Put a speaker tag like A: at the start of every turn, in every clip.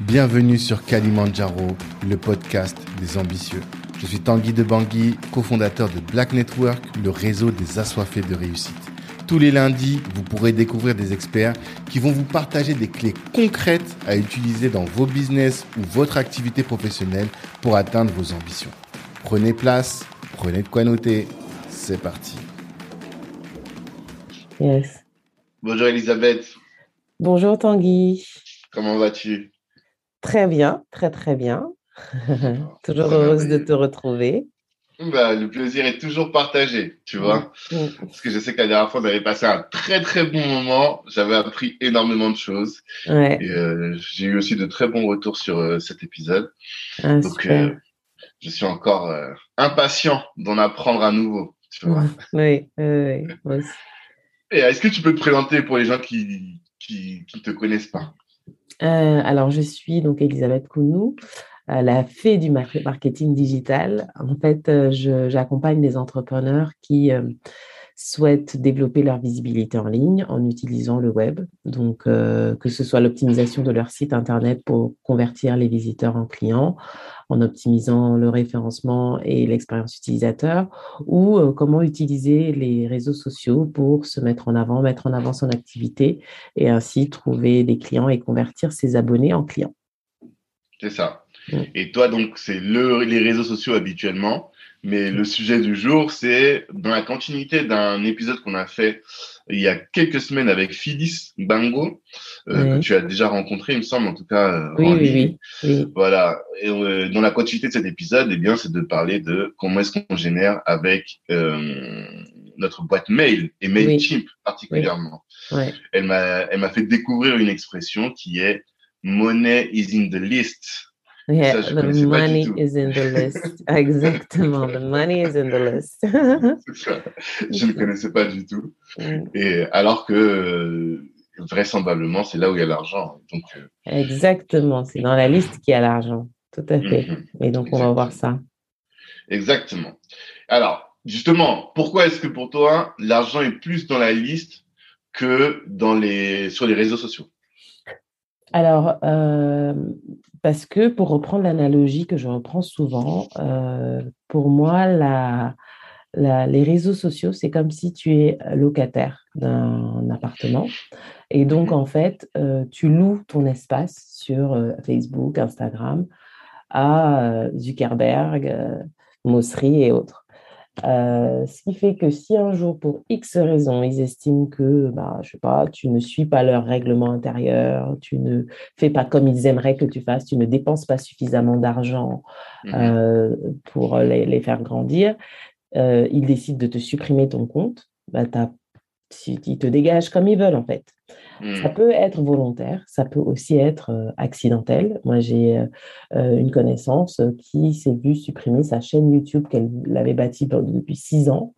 A: Bienvenue sur Kalimandjaro, le podcast des ambitieux. Je suis Tanguy de Bangui, cofondateur de Black Network, le réseau des assoiffés de réussite. Tous les lundis, vous pourrez découvrir des experts qui vont vous partager des clés concrètes à utiliser dans vos business ou votre activité professionnelle pour atteindre vos ambitions. Prenez place, prenez de quoi noter. C'est parti.
B: Yes.
C: Bonjour Elisabeth,
B: Bonjour Tanguy.
C: comment vas-tu?
B: Très bien, très très bien. Toujours heureuse de te retrouver.
C: bah, Le plaisir est toujours partagé, tu vois.
B: Mm.
C: Parce que je sais que la dernière fois, on avait passé un très très bon moment. J'avais appris énormément de choses.
B: Ouais,
C: Et euh, j'ai eu aussi de très bons retours sur euh, cet épisode.
B: ah,
C: Donc, euh, je suis encore impatient d'en apprendre à nouveau. Tu vois.
B: Oui, oui, oui.
C: Et est-ce que tu peux te présenter pour les gens qui qui qui te connaissent pas?
B: Euh, alors, je suis donc Elisabeth Kounou, euh, la fée du mar- marketing digital. En fait, euh, j'accompagne des entrepreneurs qui souhaitent développer leur visibilité en ligne en utilisant le web. Donc, euh, que ce soit l'optimisation de leur site Internet pour convertir les visiteurs en clients, en optimisant le référencement et l'expérience utilisateur, ou euh, comment utiliser les réseaux sociaux pour se mettre en avant, mettre en avant son activité et ainsi trouver des clients et convertir ses abonnés en clients.
C: C'est ça.
B: Mm.
C: Et toi, donc, c'est le, les réseaux sociaux habituellement. Mais le sujet du jour, c'est dans la continuité d'un épisode qu'on a fait il y a quelques semaines avec Phyllis Bango, euh,
B: Oui.
C: que tu as déjà rencontré, il me semble, en tout cas, euh,
B: Oui,
C: en
B: oui,
C: ligne.
B: oui, oui.
C: Voilà. Et euh, dans la continuité de cet épisode, eh bien, c'est de parler de comment est-ce qu'on génère avec euh, notre boîte mail et Mailchimp particulièrement.
B: Ouais.
C: Elle m'a, elle m'a fait découvrir une expression qui est money is in the list.
B: Yeah,
C: Ça,
B: the money is in the list. Exactement, the money is in the list.
C: Ça. Je ne connaissais pas du tout.
B: Mm,
C: Et alors que vraisemblablement, c'est là où il y a l'argent. Donc, euh,
B: Exactement, c'est dans la liste qu'il y a l'argent. Tout à fait.
C: mhm.
B: Et donc, on va voir ça.
C: exactement. Alors, justement, pourquoi est-ce que pour toi, l'argent est plus dans la liste que dans les sur les réseaux sociaux?
B: Alors, euh, parce que pour reprendre l'analogie que je reprends souvent, euh, pour moi, la, la- les réseaux sociaux, c'est comme si tu es locataire d'un appartement. Et donc, en fait, euh, tu loues ton espace sur Facebook, Instagram à Zuckerberg, Mosseri et autres. Euh, ce qui fait que si un jour, pour X raisons, ils estiment que, bah, je sais pas, tu ne suis pas leur règlement intérieur, tu ne fais pas comme ils aimeraient que tu fasses, tu ne dépenses pas suffisamment d'argent
C: Mhm.
B: euh, pour les, les faire grandir, euh, ils décident de te supprimer ton compte, bah, tu- ils te dégagent comme ils veulent en fait. Ça peut être volontaire, ça peut aussi être euh, accidentel. Moi, j'ai euh, euh, une connaissance qui s'est vue supprimer sa chaîne YouTube qu'elle avait bâtie depuis six ans,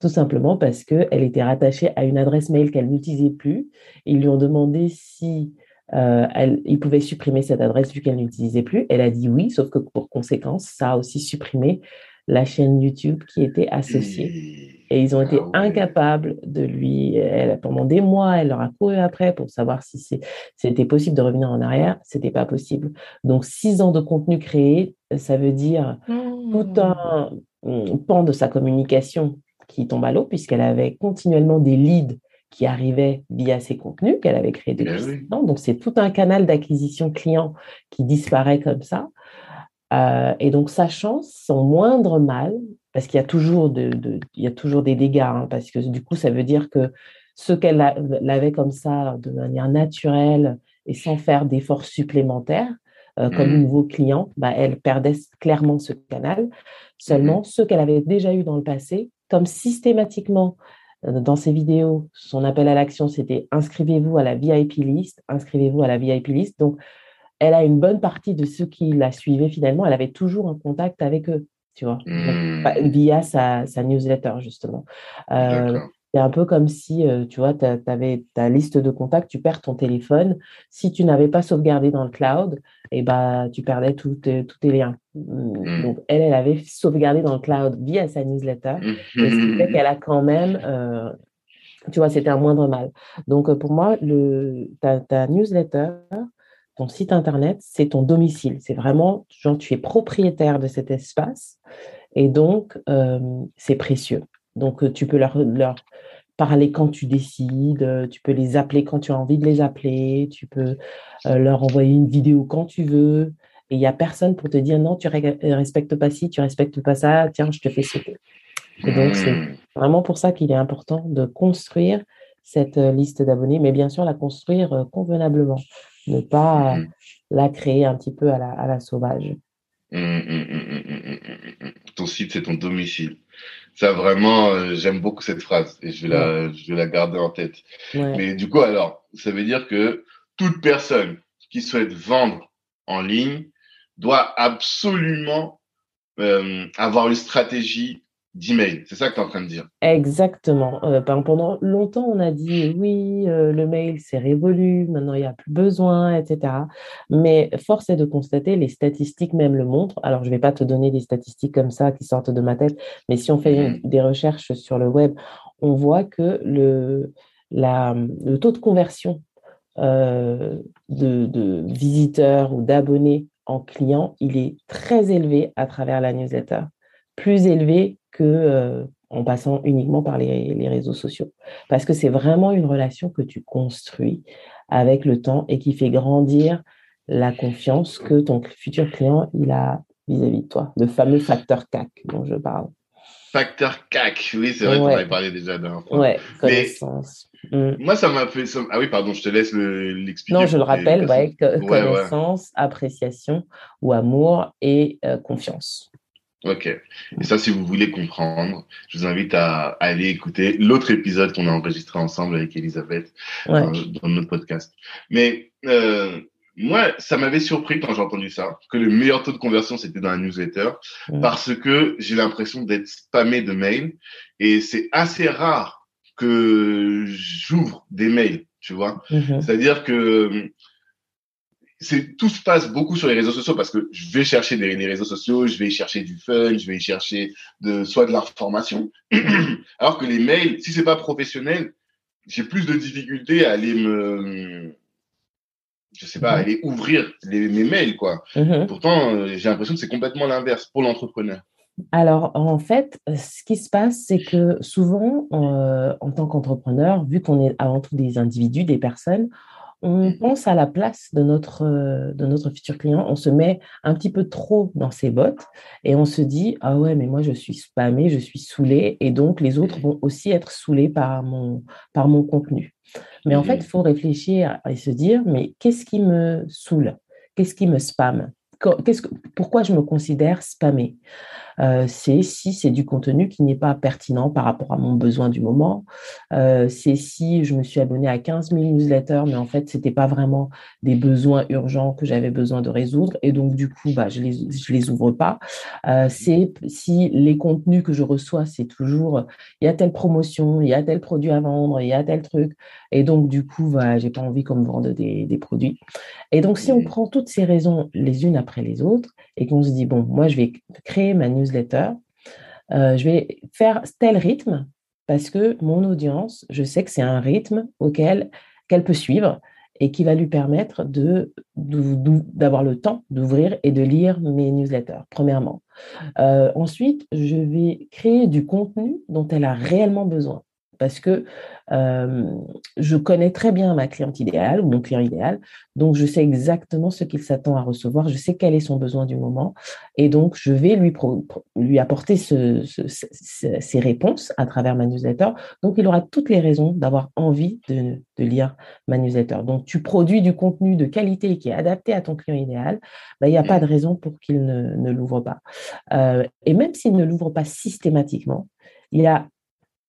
B: tout simplement parce qu'elle était rattachée à une adresse mail qu'elle n'utilisait plus. Ils lui ont demandé si euh, elle, il pouvait supprimer cette adresse vu qu'elle n'utilisait plus. Elle a dit oui, sauf que pour conséquence, ça a aussi supprimé la chaîne YouTube qui était associée.
C: Et-
B: ils ont été
C: Ah ouais.
B: incapables de lui. Elle, pendant des mois, elle leur a couru après pour savoir si c'était possible de revenir en arrière. C'était pas possible. Donc, six ans de contenu créé, ça veut dire tout un mm, pan de sa communication qui tombe à l'eau, puisqu'elle avait continuellement des leads qui arrivaient via ses contenus qu'elle avait créés
C: Eh
B: depuis
C: oui.
B: ans. Donc, c'est tout un canal d'acquisition client qui disparaît comme ça. Euh, et donc, sachant son moindre mal, parce qu'il y a toujours, de, de- il y a toujours des dégâts, hein, parce que du coup, ça veut dire que ce qu'elle a- l'avait comme ça, de manière naturelle et sans faire d'efforts supplémentaires, euh, comme
C: Mhm.
B: nouveau client, bah, elle perdait clairement ce canal. Seulement, ceux qu'elle avait déjà eu dans le passé, comme systématiquement euh, dans ses vidéos, son appel à l'action, c'était inscrivez-vous à la VIP list, inscrivez-vous à la VIP list. Donc, elle a une bonne partie de ceux qui la suivaient finalement, elle avait toujours un contact avec eux, tu vois, pas- via sa, sa newsletter, justement. Euh, c'est un peu comme si, euh, tu vois, tu avais ta liste de contacts, tu perds ton téléphone. Si tu n'avais pas sauvegardé dans le cloud, et bah, tu perdais tous tes, tous tes liens.
C: Mm.
B: Donc, elle, elle avait sauvegardé dans le cloud via sa newsletter. Et ce qui fait qu'elle a quand même, euh, tu vois, c'était un moindre mal. Donc, pour moi, le, ta, ta newsletter, ton site internet, c'est ton domicile. C'est vraiment, genre, tu es propriétaire de cet espace et donc c'est précieux. Donc tu peux leur, leur parler quand tu décides, tu peux les appeler quand tu as envie de les appeler, tu peux leur envoyer une vidéo quand tu veux. Et il n'y a personne pour te dire non, tu ne respectes pas ci, tu ne respectes pas ça, tiens, je te fais sauter. Et donc, c'est mmh. vraiment pour ça qu'il est important de construire cette liste d'abonnés, mais bien sûr la construire convenablement, ne pas mmh. la créer un petit peu à la, à la sauvage.
C: Mmh, ton site, c'est ton domicile. Ça, vraiment, j'aime beaucoup cette phrase et je vais, la, je vais la garder en tête. Mais du coup, alors, ça veut dire que toute personne qui souhaite vendre en ligne doit absolument euh, avoir une stratégie d'email. C'est ça que tu es en train de dire.
B: Exactement. Euh, pendant longtemps, on a dit oui, euh, le mail, c'est révolu, maintenant il n'y a plus besoin, etc. Mais force est de constater, les statistiques même le montrent. Alors, je ne vais pas te donner des statistiques comme ça qui sortent de ma tête, mais si on fait mhm. des recherches sur le web, on voit que le, la, le taux de conversion de, de visiteurs ou d'abonnés en client, il est très élevé à travers la newsletter, plus élevé que euh, en passant uniquement par les, réseaux sociaux. Parce que c'est vraiment une relation que tu construis avec le temps et qui fait grandir la confiance que ton futur client il a vis-à-vis de toi, le fameux facteur CAC dont je parle.
C: Facteur CAC, oui, c'est vrai qu'on avait parlé déjà d'un
B: fois. Ouais, connaissance.
C: Mm. Moi, ça m'a fait. Ah oui, pardon, je te laisse l'expliquer.
B: non, je le rappelle, ouais, connaissance, appréciation ou amour et euh, confiance.
C: Ok. Et ça, si vous voulez comprendre, je vous invite à, aller écouter l'autre épisode qu'on a enregistré ensemble avec Elisabeth dans, notre podcast. Mais euh, moi, ça m'avait surpris quand j'ai entendu ça, que le meilleur taux de conversion, c'était dans la newsletter, parce que j'ai l'impression d'être spammé de mails. Et c'est assez rare que j'ouvre des mails, tu vois. Mhm. C'est-à-dire que c'est tout se passe beaucoup sur les réseaux sociaux parce que je vais chercher des, réseaux sociaux, je vais chercher du fun, je vais chercher de soit de l'information. Alors que les mails, si c'est pas professionnel, j'ai plus de difficultés à aller me je sais pas, aller ouvrir les, mes mails quoi. Mhm. Pourtant, euh, j'ai l'impression que c'est complètement l'inverse pour l'entrepreneur.
B: Alors, en fait, ce qui se passe, c'est que souvent, euh, en tant qu'entrepreneur, vu qu'on est avant tout des individus, des personnes, on mmh. pense à la place de notre, euh, de notre futur client, on se met un petit peu trop dans ses bottes et on se dit Ah ouais, mais moi je suis spammé, je suis saoulé et donc les autres vont aussi être saoulés par mon, par mon contenu. Mais en fait, il faut réfléchir et se dire Mais qu'est-ce qui me saoule? Qu'est-ce qui me spamme? Pourquoi je me considère spammé euh, C'est si c'est du contenu qui n'est pas pertinent par rapport à mon besoin du moment. Euh, c'est si je me suis abonné à 15 000 newsletters, mais en fait, ce n'était pas vraiment des besoins urgents que j'avais besoin de résoudre. Et donc, du coup, bah, je ne les, je les ouvre pas. Euh, c'est si les contenus que je reçois, c'est toujours, il y a telle promotion, il y a tel produit à vendre, il y a tel truc. Et donc, du coup, bah, je n'ai pas envie qu'on me vende des, des produits. Et donc, si on prend toutes ces raisons les unes après les autres et qu'on se dit, bon, moi, je vais créer ma newsletter, euh, je vais faire tel rythme parce que mon audience, je sais que c'est un rythme auquel qu'elle peut suivre et qui va lui permettre de, d'avoir le temps d'ouvrir et de lire mes newsletters, premièrement. Euh, ensuite, je vais créer du contenu dont elle a réellement besoin parce que je connais très bien ma cliente idéale ou mon client idéal, donc je sais exactement ce qu'il s'attend à recevoir, je sais quel est son besoin du moment, et donc je vais lui, lui apporter ce, ces réponses à travers ma newsletter. Donc il aura toutes les raisons d'avoir envie de, lire ma newsletter. Donc tu produis du contenu de qualité qui est adapté à ton client idéal, bah, il n'y a pas de raison pour qu'il ne, ne l'ouvre pas. et même s'il ne l'ouvre pas systématiquement, il y a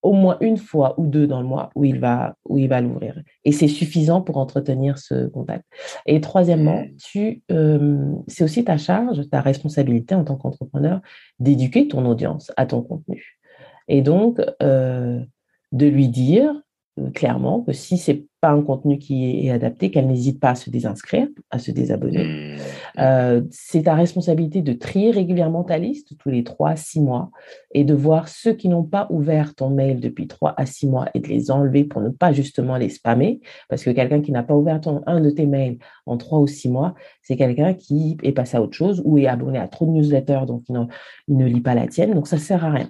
B: au moins une fois ou deux dans le mois où il va, où il va l'ouvrir. Et c'est suffisant pour entretenir ce contact. Et troisièmement, mmh. tu, euh, c'est aussi ta charge, ta responsabilité en tant qu'entrepreneur d'éduquer ton audience à ton contenu. Et donc, euh, de lui dire clairement que si c'est pas un contenu qui est adapté, qu'elle n'hésite pas à se désinscrire, à se désabonner. Mmh. Euh, c'est ta responsabilité de trier régulièrement ta liste tous les trois à six mois et de voir ceux qui n'ont pas ouvert ton mail depuis trois à six mois et de les enlever pour ne pas justement les spammer. Parce que quelqu'un qui n'a pas ouvert ton, un de tes mails en trois ou six mois, c'est quelqu'un qui est passé à autre chose ou est abonné à trop de newsletters, donc il, il ne lit pas la tienne. Donc ça sert à rien.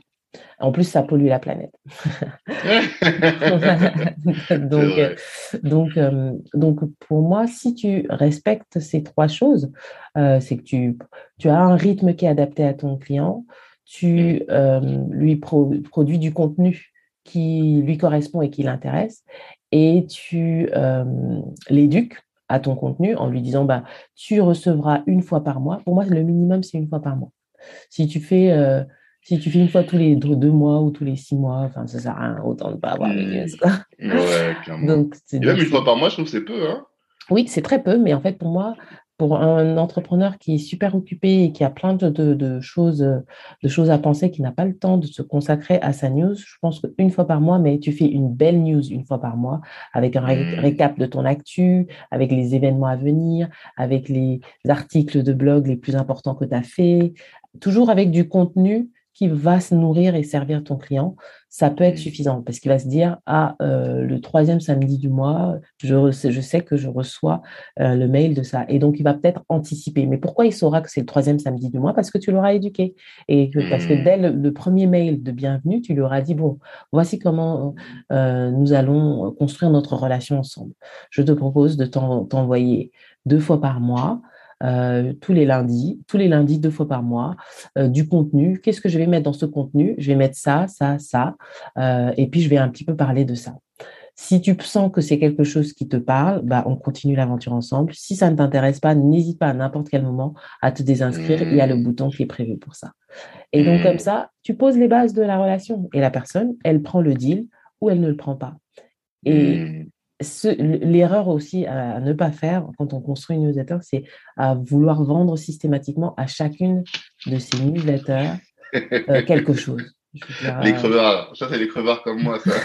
B: En plus, ça pollue la planète. donc, euh, donc, euh, donc, pour moi, si tu respectes ces trois choses, euh, c'est que tu, tu as un rythme qui est adapté à ton client, tu lui produis du contenu qui lui correspond et qui l'intéresse, et tu l'éduques à ton contenu en lui disant bah, tu recevras une fois par mois. Pour moi, le minimum, c'est une fois par mois. Si tu fais si tu fais une fois tous les deux mois ou tous les six mois, enfin, ça sert à rien, autant ne pas avoir les
C: mmh. news. Ouais, clairement. Donc, Et même une fois par mois, je trouve que c'est peu. Hein
B: oui, c'est très peu, mais en fait, pour moi, pour un entrepreneur qui est super occupé et qui a plein de, de, choses, de choses à penser, qui n'a pas le temps de se consacrer à sa news, je pense qu'une fois par mois, mais tu fais une belle news une fois par mois, avec un mmh. récap de ton actu, avec les événements à venir, avec les articles de blog les plus importants que tu as fait, toujours avec du contenu qui va se nourrir et servir ton client, ça peut être mmh. suffisant parce qu'il va se dire ah euh, le troisième samedi du mois, je, je sais que je reçois euh, le mail de ça et donc il va peut-être anticiper. Mais pourquoi il saura que c'est le troisième samedi du mois? Parce que tu l'auras éduqué et parce que mmh. dès le, premier mail de bienvenue, tu lui auras dit bon voici comment euh, nous allons construire notre relation ensemble. Je te propose de t'envoyer deux fois par mois euh, tous les lundis, tous les lundis, deux fois par mois, euh, du contenu. Qu'est-ce que je vais mettre dans ce contenu? Je vais mettre ça, ça, ça, euh, et puis je vais un petit peu parler de ça. Si tu sens que c'est quelque chose qui te parle, bah, on continue l'aventure ensemble. Si ça ne t'intéresse pas, n'hésite pas à n'importe quel moment à te désinscrire. Il y a le mmh. bouton qui est prévu pour ça. Et donc, comme mmh. ça, tu poses les bases de la relation. Et la personne, elle prend le deal ou elle ne le prend pas. Et mmh l'erreur aussi à, ne pas faire quand on construit une newsletter, c'est à vouloir vendre systématiquement à chacune de ces newsletters euh, quelque chose
C: les crevards, ça c'est les crevards comme moi, ça.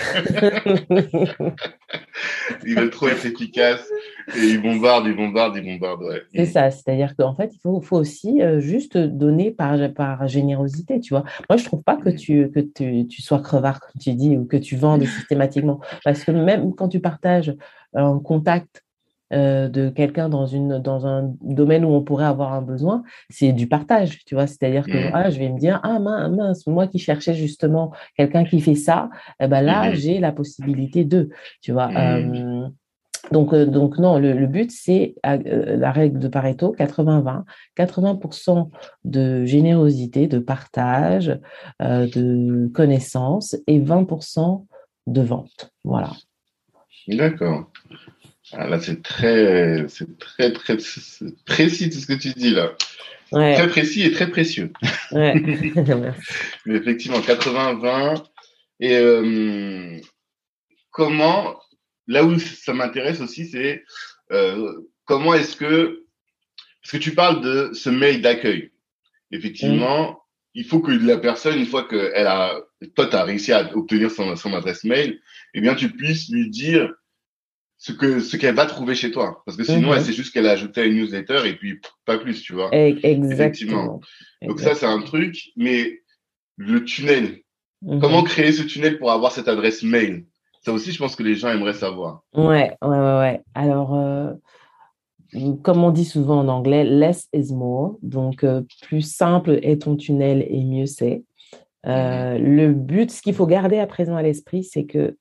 C: ils veulent trop être efficaces et ils bombardent, ils bombardent, ils bombardent. Ouais.
B: C'est ça, c'est-à-dire qu'en fait, il faut, faut aussi euh, juste donner par, par générosité, tu vois. Moi, je trouve pas que, tu, que tu, tu sois crevard, comme tu dis, ou que tu vendes systématiquement. Parce que même quand tu partages un contact euh, de quelqu'un dans, une, dans un domaine où on pourrait avoir un besoin, c'est du partage, tu vois? C'est-à-dire que mmh. ah, je vais me dire, ah mince, moi qui cherchais justement quelqu'un qui fait ça, eh ben là, mmh j'ai la possibilité de, tu vois? Mmh. donc, euh, donc non, le, but, c'est euh, la règle de Pareto, 80-20, 80%, de générosité, de partage, de connaissance et 20% de vente. Voilà.
C: D'accord. Ah, là, c'est très, c'est très, très précis tout ce que tu dis là. Très précis et très précieux. Ouais. Mais effectivement, 80-20. Et euh, comment, là où ça m'intéresse aussi, c'est euh, comment est-ce que, parce que tu parles de ce mail d'accueil. Effectivement, mm. il faut que la personne, une fois que elle a, toi, tu as réussi à obtenir son, son adresse mail, eh bien, tu puisses lui dire ce que ce qu'elle va trouver chez toi. Parce que sinon elle c'est juste qu'elle a ajouté une newsletter et puis pas plus tu vois.
B: Exactement.
C: Donc ça c'est un truc mais le tunnel. Mhm. comment créer ce tunnel pour avoir cette adresse mail? Ça aussi je pense que les gens aimeraient savoir.
B: Ouais ouais ouais, ouais. alors euh, comme on dit souvent en anglais less is more. Donc euh, plus simple est ton tunnel et mieux c'est. Euh, mhm. le but ce qu'il faut garder à présent à l'esprit c'est que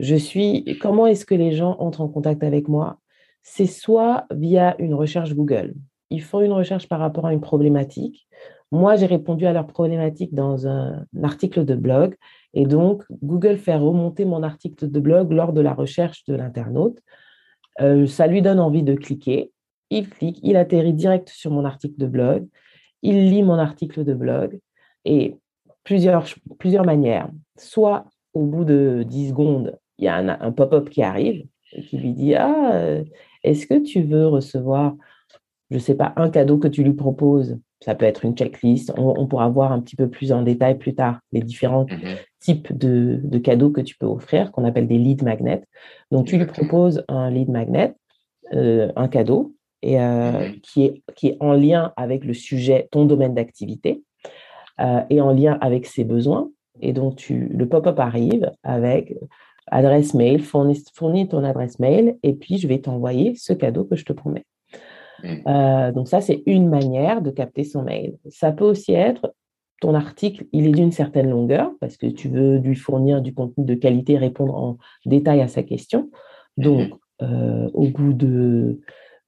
B: je suis, comment est-ce que les gens entrent en contact avec moi? C'est soit via une recherche Google. Ils font une recherche par rapport à une problématique. Moi, j'ai répondu à leur problématique dans un article de blog. Et donc, Google fait remonter mon article de blog lors de la recherche de l'internaute. Euh, ça lui donne envie de cliquer. Il clique, il atterrit direct sur mon article de blog. Il lit mon article de blog. Et plusieurs, plusieurs manières. Soit au bout de 10 secondes, il y a un, pop-up qui arrive et qui lui dit Ah, euh, est-ce que tu veux recevoir, je ne sais pas, un cadeau que tu lui proposes? Ça peut être une checklist. On, pourra voir un petit peu plus en détail plus tard les différents mhm. types de, cadeaux que tu peux offrir, qu'on appelle des lead magnets. Donc, tu lui proposes un lead magnet, euh, un cadeau, et, euh, mhm. qui, est, qui est en lien avec le sujet, ton domaine d'activité, euh, et en lien avec ses besoins. Et donc, tu, le pop-up arrive avec adresse mail, fournis, ton adresse mail, et puis je vais t'envoyer ce cadeau que je te promets. Mm. Euh, donc ça, c'est une manière de capter son mail. Ça peut aussi être ton article, il est d'une certaine longueur parce que tu veux lui fournir du contenu de qualité, répondre en détail à sa question. Donc, mm-hmm. euh, au bout de,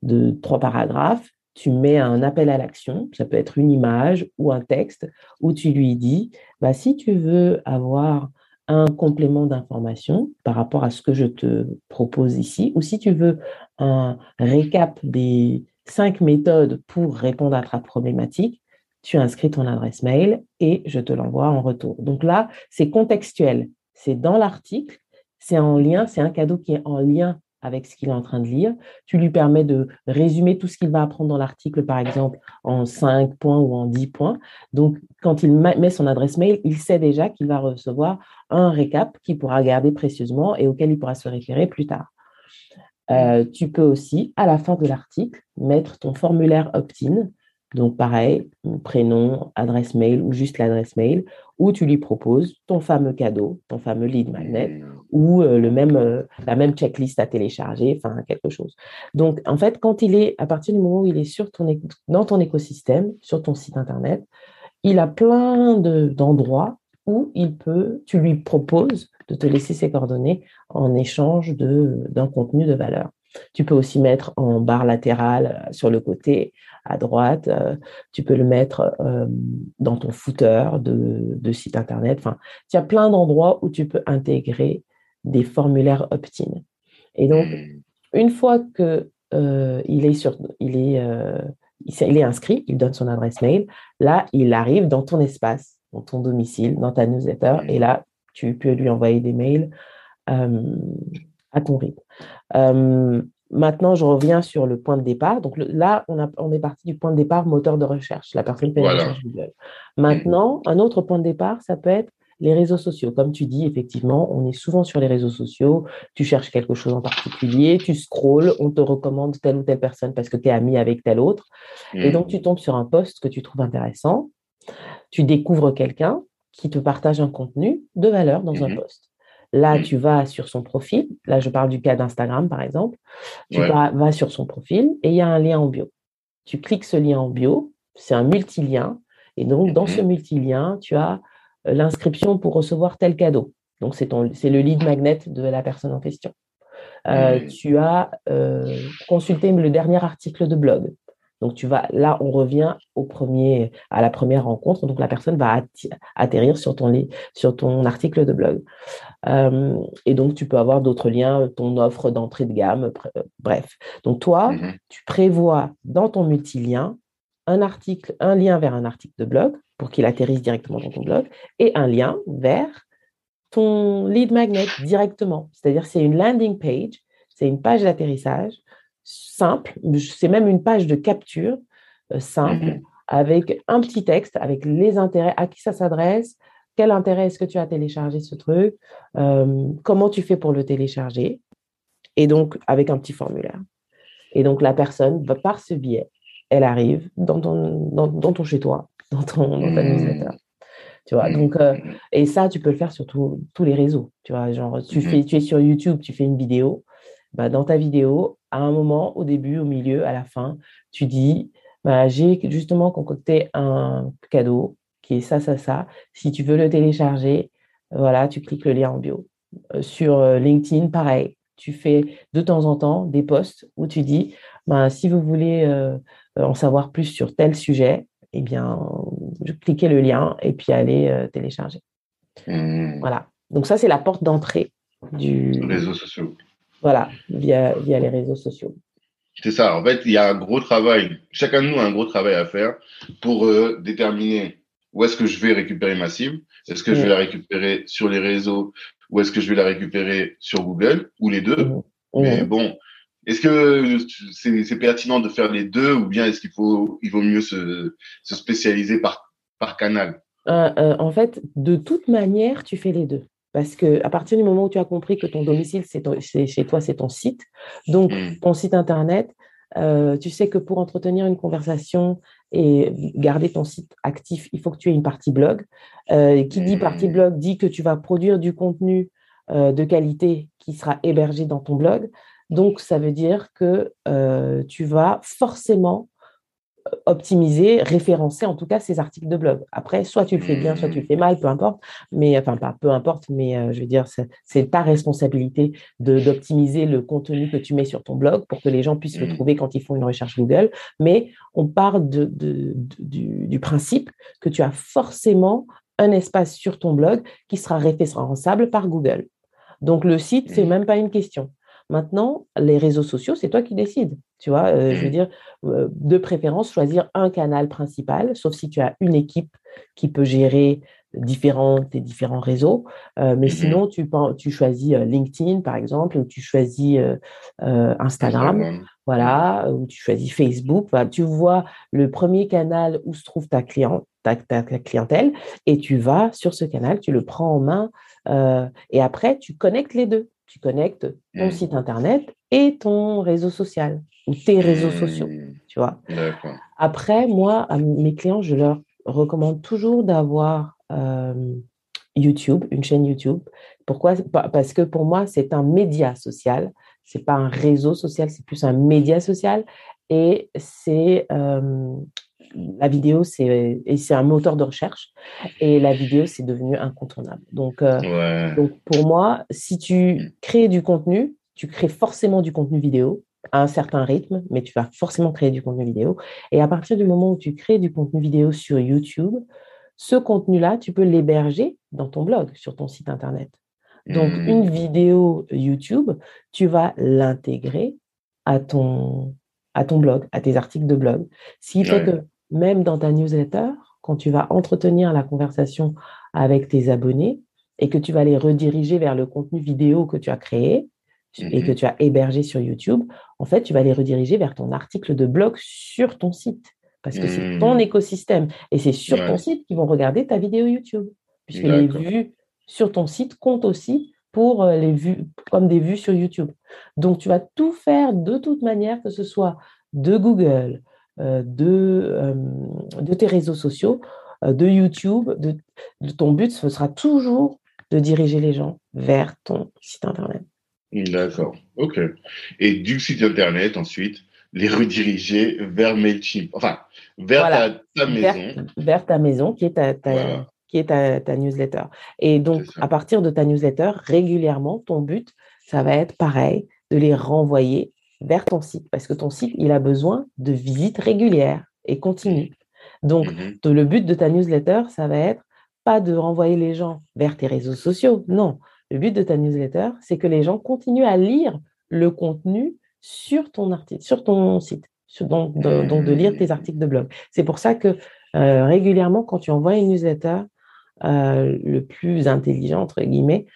B: de trois paragraphes, tu mets un appel à l'action, ça peut être une image ou un texte, où tu lui dis, bah, si tu veux avoir un complément d'information par rapport à ce que je te propose ici, ou si tu veux un récap des cinq méthodes pour répondre à ta problématique, tu inscris ton adresse mail et je te l'envoie en retour. Donc là, c'est contextuel. C'est dans l'article, c'est en lien, c'est un cadeau qui est en lien avec ce qu'il est en train de lire. Tu lui permets de résumer tout ce qu'il va apprendre dans l'article, par exemple, en cinq points ou en dix points. Donc, quand il met son adresse mail, il sait déjà qu'il va recevoir un récap qu'il pourra garder précieusement et auquel il pourra se référer plus tard. Euh, tu peux aussi, à la fin de l'article, mettre ton formulaire opt-in. Donc, pareil, prénom, adresse mail ou juste l'adresse mail, où tu lui proposes ton fameux cadeau, ton fameux lead magnet ou euh, le même, euh, la même checklist à télécharger, enfin, quelque chose. Donc, en fait, quand il est, à partir du moment où il est sur ton, dans ton écosystème, sur ton site Internet, il a plein d'endroits où il peut, tu lui proposes de te laisser ses coordonnées en échange d'un contenu de valeur. Tu peux aussi mettre en barre latérale euh, sur le côté à droite. Euh, tu peux le mettre euh, dans ton footer de, site internet. Enfin, il y a plein d'endroits où tu peux intégrer des formulaires opt-in. Et donc, hmm. une fois que il est sur, il est, il est inscrit, il donne son adresse mail. Là, il arrive dans ton espace, dans ton domicile, dans ta newsletter, et là, tu peux lui envoyer des mails euh, à ton rythme. Euh, maintenant, je reviens sur le point de départ. Donc là, on, a, on, est parti du point de départ moteur de recherche. La personne fait recherche Google. Maintenant, un autre point de départ, ça peut être les réseaux sociaux. Comme tu dis, effectivement, on est souvent sur les réseaux sociaux. Tu cherches quelque chose en particulier, tu scrolls, on te recommande telle ou telle personne parce que tu es ami avec telle autre. Et donc, tu tombes sur un post que tu trouves intéressant. Tu découvres quelqu'un qui te partage un contenu de valeur dans un mm-hmm. Là, mm. tu vas sur son profil. Là, je parle du cas d'Instagram, par exemple. Tu vas, sur son profil et il y a un lien en bio. Tu cliques ce lien en bio. C'est un multilien. Et donc, dans ce mm-hmm. multilien, tu as euh, l'inscription pour recevoir tel cadeau. Donc, c'est le lead magnet de la personne en question. Euh, tu as euh, consulté le dernier article de blog. Donc, tu vas, là, on revient au premier, à la première rencontre. Donc, la personne va atterrir sur ton, sur ton article de blog. et donc, tu peux avoir d'autres liens, ton offre d'entrée de gamme, bref. Donc, toi, mmh tu prévois dans ton multilien un article, un lien vers un article de blog pour qu'il atterrisse directement dans ton blog et un lien vers ton lead magnet directement. C'est-à-dire, c'est une landing page, c'est une page d'atterrissage simple, c'est même une page de capture euh, simple mhm. avec un petit texte, avec les intérêts, à qui ça s'adresse, quel intérêt est-ce que tu as téléchargé ce truc, euh, comment tu fais pour le télécharger, et donc avec un petit formulaire. Et donc la personne, va par ce biais, elle arrive dans ton, dans, ton chez-toi, dans, ton, dans ta mmh. newsletter. Tu vois, donc, euh, et ça, tu peux le faire sur tous les réseaux. Tu vois, genre, tu, mmh. fais, tu es sur YouTube, tu fais une vidéo. Bah, dans ta vidéo, à un moment, au début, au milieu, à la fin, tu dis bah, J'ai justement concocté un cadeau qui est ça, ça, ça. Si tu veux le télécharger, voilà, tu cliques le lien en bio. Euh, sur euh, LinkedIn, pareil. Tu fais de temps en temps des posts où tu dis bah, Si vous voulez euh, en savoir plus sur tel sujet, eh bien, cliquez le lien et puis allez euh, télécharger. Mmh. Voilà. Donc ça, c'est la porte d'entrée du
C: réseaux sociaux.
B: Voilà, via, via les réseaux sociaux.
C: C'est ça. En fait, il y a un gros travail. Chacun de nous a un gros travail à faire pour euh, déterminer où est-ce que je vais récupérer ma cible. Est-ce que je vais la récupérer sur les réseaux ou est-ce que je vais la récupérer sur Google ou les deux. Mmh. Mais mmh. bon, Est-ce que c'est pertinent de faire les deux ou bien est-ce qu'il faut, il vaut mieux se, se spécialiser par, par canal?
B: Euh, euh, En fait, de toute manière, tu fais les deux. Parce que à partir du moment où tu as compris que ton domicile, c'est chez toi, c'est ton site. Donc, hmm. ton site internet, euh, tu sais que pour entretenir une conversation et garder ton site actif, il faut que tu aies une partie blog. qui dit partie hmm. blog dit que tu vas produire du contenu de qualité qui sera hébergé dans ton blog. Donc, ça veut dire que tu vas forcément optimiser, référencer en tout cas ces articles de blog. Après, soit tu le fais bien, soit tu le fais mal, peu importe. Mais enfin, pas peu importe, mais euh, je veux dire, c'est ta responsabilité d'optimiser le contenu que tu mets sur ton blog pour que les gens puissent le mmh. trouver quand ils font une recherche Google. Mais on part de, du, du, principe que tu as forcément un espace sur ton blog qui sera référençable par Google. Donc le site, c'est mmh. même pas une question. Maintenant, les réseaux sociaux, c'est toi qui décides. Tu vois, euh, je veux mmh. dire, euh, de préférence, choisir un canal principal, sauf si tu as une équipe qui peut gérer différentes et différents réseaux. Euh, mais mmh sinon, tu, tu choisis LinkedIn, par exemple, ou tu choisis Instagram, voilà, ou tu choisis Facebook. Tu vois le premier canal où se trouve ta, client, ta, ta, clientèle et tu vas sur ce canal, tu le prends en main et après, tu connectes les deux tu connectes ton mmh. site internet et ton réseau social ou tes réseaux sociaux, mmh. tu vois. Après, moi, à mes clients, je leur recommande toujours d'avoir YouTube, une chaîne YouTube. Pourquoi? Parce que pour moi, c'est un média social. C'est pas un réseau social, c'est plus un média social. Et c'est la vidéo, c'est c'est un moteur de recherche et la vidéo, c'est devenu incontournable. Donc, euh, donc, pour moi, si tu crées du contenu, tu crées forcément du contenu vidéo à un certain rythme, mais tu vas forcément créer du contenu vidéo. Et à partir du moment où tu crées du contenu vidéo sur YouTube, ce contenu-là, tu peux l'héberger dans ton blog, sur ton site Internet. Donc, mmh. une vidéo YouTube, tu vas l'intégrer à ton, à ton blog, à tes articles de blog. Ce qui fait que même dans ta newsletter, quand tu vas entretenir la conversation avec tes abonnés et que tu vas les rediriger vers le contenu vidéo que tu as créé et que mhm. tu as hébergé sur YouTube, en fait, tu vas les rediriger vers ton article de blog sur ton site parce que c'est ton mhm. écosystème et c'est sur ton site qu'ils vont regarder ta vidéo YouTube puisque les vues sur ton site comptent aussi pour euh, les vues comme des vues sur YouTube. Donc tu vas tout faire de toute manière que ce soit de Google, de, euh, de tes réseaux sociaux, euh, de YouTube, de, ton but, ce sera toujours de diriger les gens vers ton site Internet.
C: D'accord, ok. Et du site Internet, ensuite, les rediriger vers MailChimp, enfin, vers ta, maison.
B: Vers, ta maison, qui est ta, qui est ta, newsletter. Et donc, à partir de ta newsletter, régulièrement, ton but, ça va être pareil, de les renvoyer vers ton site parce que ton site, il a besoin de visites régulières et continues. Donc, mmh le but de ta newsletter, ça va être pas de renvoyer les gens vers tes réseaux sociaux. Non, le but de ta newsletter, c'est que les gens continuent à lire le contenu sur ton article, sur ton site, donc, de, lire tes mmh. articles de blog. C'est pour ça que euh, régulièrement, quand tu envoies une newsletter, euh, le plus intelligent, entre guillemets,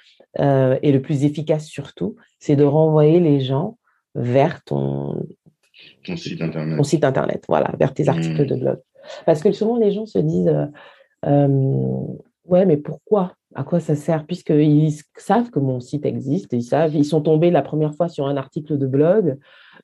B: euh, et le plus efficace surtout, c'est de renvoyer les gens vers ton,
C: site internet.
B: Ton site internet, voilà, vers tes articles hmm. de blog. Parce que souvent les gens se disent euh, euh, ouais, mais pourquoi? À quoi ça sert? Puisqu'ils savent que mon site existe, ils savent, ils sont tombés la première fois sur un article de blog.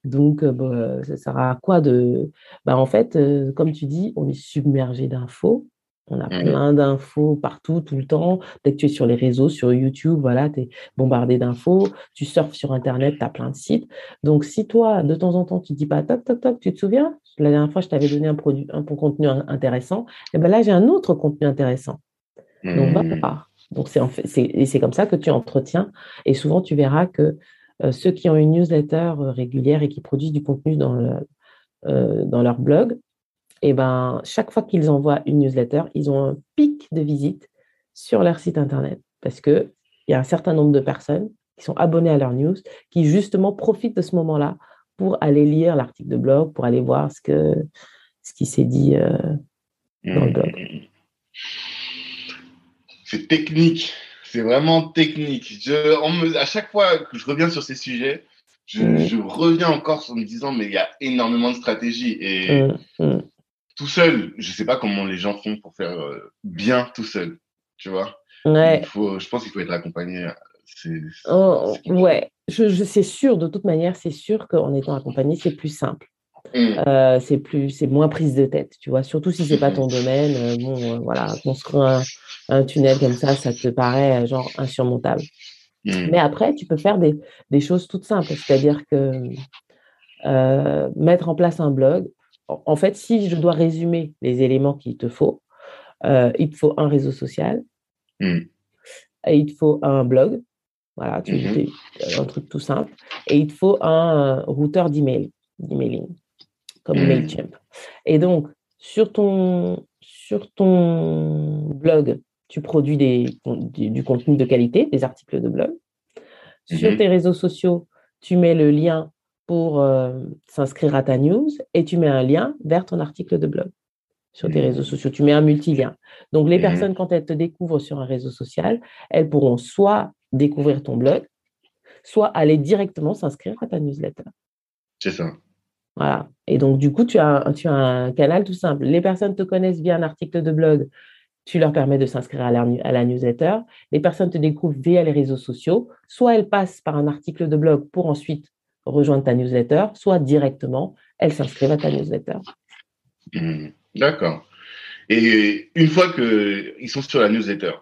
B: Donc, euh, bah, ça sert à quoi de. Bah, en fait, comme tu dis, on est submergé d'infos. On a mmh plein d'infos partout, tout le temps. Dès que tu es sur les réseaux, sur YouTube, voilà, tu es bombardé d'infos. Tu surfes sur Internet, tu as plein de sites. Donc, si toi, de temps en temps, tu dis pas toc, toc, toc, tu te souviens? La dernière fois, je t'avais donné un, produit, un contenu intéressant. Et eh ben là, j'ai un autre contenu intéressant. Donc, va mmh. Donc, c'est en fait, et c'est comme ça que tu entretiens. Et souvent, tu verras que euh, ceux qui ont une newsletter euh, régulière et qui produisent du contenu dans, le, euh, dans leur blog, et ben, chaque fois qu'ils envoient une newsletter, ils ont un pic de visite sur leur site internet parce qu'il y a un certain nombre de personnes qui sont abonnées à leur news qui justement profitent de ce moment-là pour aller lire l'article de blog, pour aller voir ce, que, ce qui s'est dit euh, dans le blog. Mmh.
C: C'est technique, c'est vraiment technique. Je, à chaque fois que je reviens sur ces sujets, je, mm. je, reviens encore en me disant, mais il y a énormément de stratégies. Et mm, tout seul, je sais pas comment les gens font pour faire euh, bien tout seul. Tu vois
B: ouais.
C: Il faut, Je pense qu'il faut être accompagné.
B: Oh, ouais, je, je c'est sûr, de toute manière, c'est sûr qu'en étant accompagné, c'est plus simple. Euh, c'est plus, c'est moins prise de tête, tu vois. Surtout si c'est pas ton domaine. Euh, bon, voilà, construire un, un, tunnel comme ça, ça te paraît genre insurmontable. Mais après, tu peux faire des, des choses toutes simples, c'est-à-dire que euh, mettre en place un blog. En fait, si je dois résumer les éléments qu'il te faut, euh, il te faut un réseau social,
C: mm.
B: et il te faut un blog, voilà, tu, mm un truc tout simple, et il te faut un routeur d'email, d'emailing, comme mm. Mailchimp. Et donc, sur ton, sur ton blog, tu produis des, du, contenu de qualité, des articles de blog. Sur mhm. tes réseaux sociaux, tu mets le lien pour euh, s'inscrire à ta news et tu mets un lien vers ton article de blog sur tes réseaux mhm. sociaux. Tu mets un multilien. Donc, les mhm. personnes, quand elles te découvrent sur un réseau social, elles pourront soit découvrir ton blog, soit aller directement s'inscrire à ta newsletter.
C: C'est ça.
B: Voilà. Et donc, du coup, tu as, tu as un canal tout simple. Les personnes te connaissent via un article de blog tu leur permets de s'inscrire à, la newsletter. Les personnes te découvrent via les réseaux sociaux. Soit elles passent par un article de blog pour ensuite rejoindre ta newsletter, soit directement, elles s'inscrivent à ta newsletter.
C: Hmm, d'accord. Et une fois qu'ils sont sur la newsletter,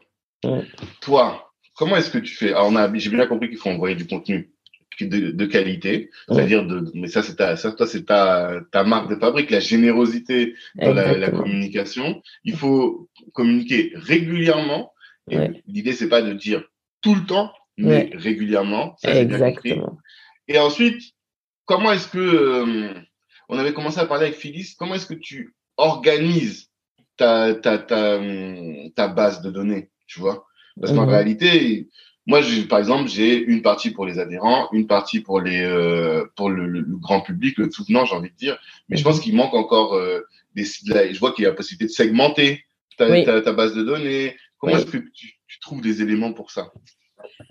C: toi, comment est-ce que tu fais? Alors, j'ai bien compris qu'il faut envoyer du contenu de, qualité, c'est-à-dire de, mais ça c'est ta, ça toi c'est ta, ta marque de fabrique, la générosité dans la, communication. Il faut communiquer régulièrement. L'idée c'est pas de dire tout le temps, mais régulièrement. Ça,
B: Exactement.
C: Et ensuite, comment est-ce que euh, on avait commencé à parler avec Phyllis, comment est-ce que tu organises ta, ta, ta, ta base de données, tu vois? Parce qu'en mhm. réalité, moi, par exemple, j'ai une partie pour les adhérents, une partie pour les euh, pour le, grand public, le soutenant, j'ai envie de dire. Mais je pense mhm. qu'il manque encore euh, des. Je vois qu'il y a la possibilité de segmenter ta, ta, base de données. Comment est-ce que tu, trouves des éléments pour ça?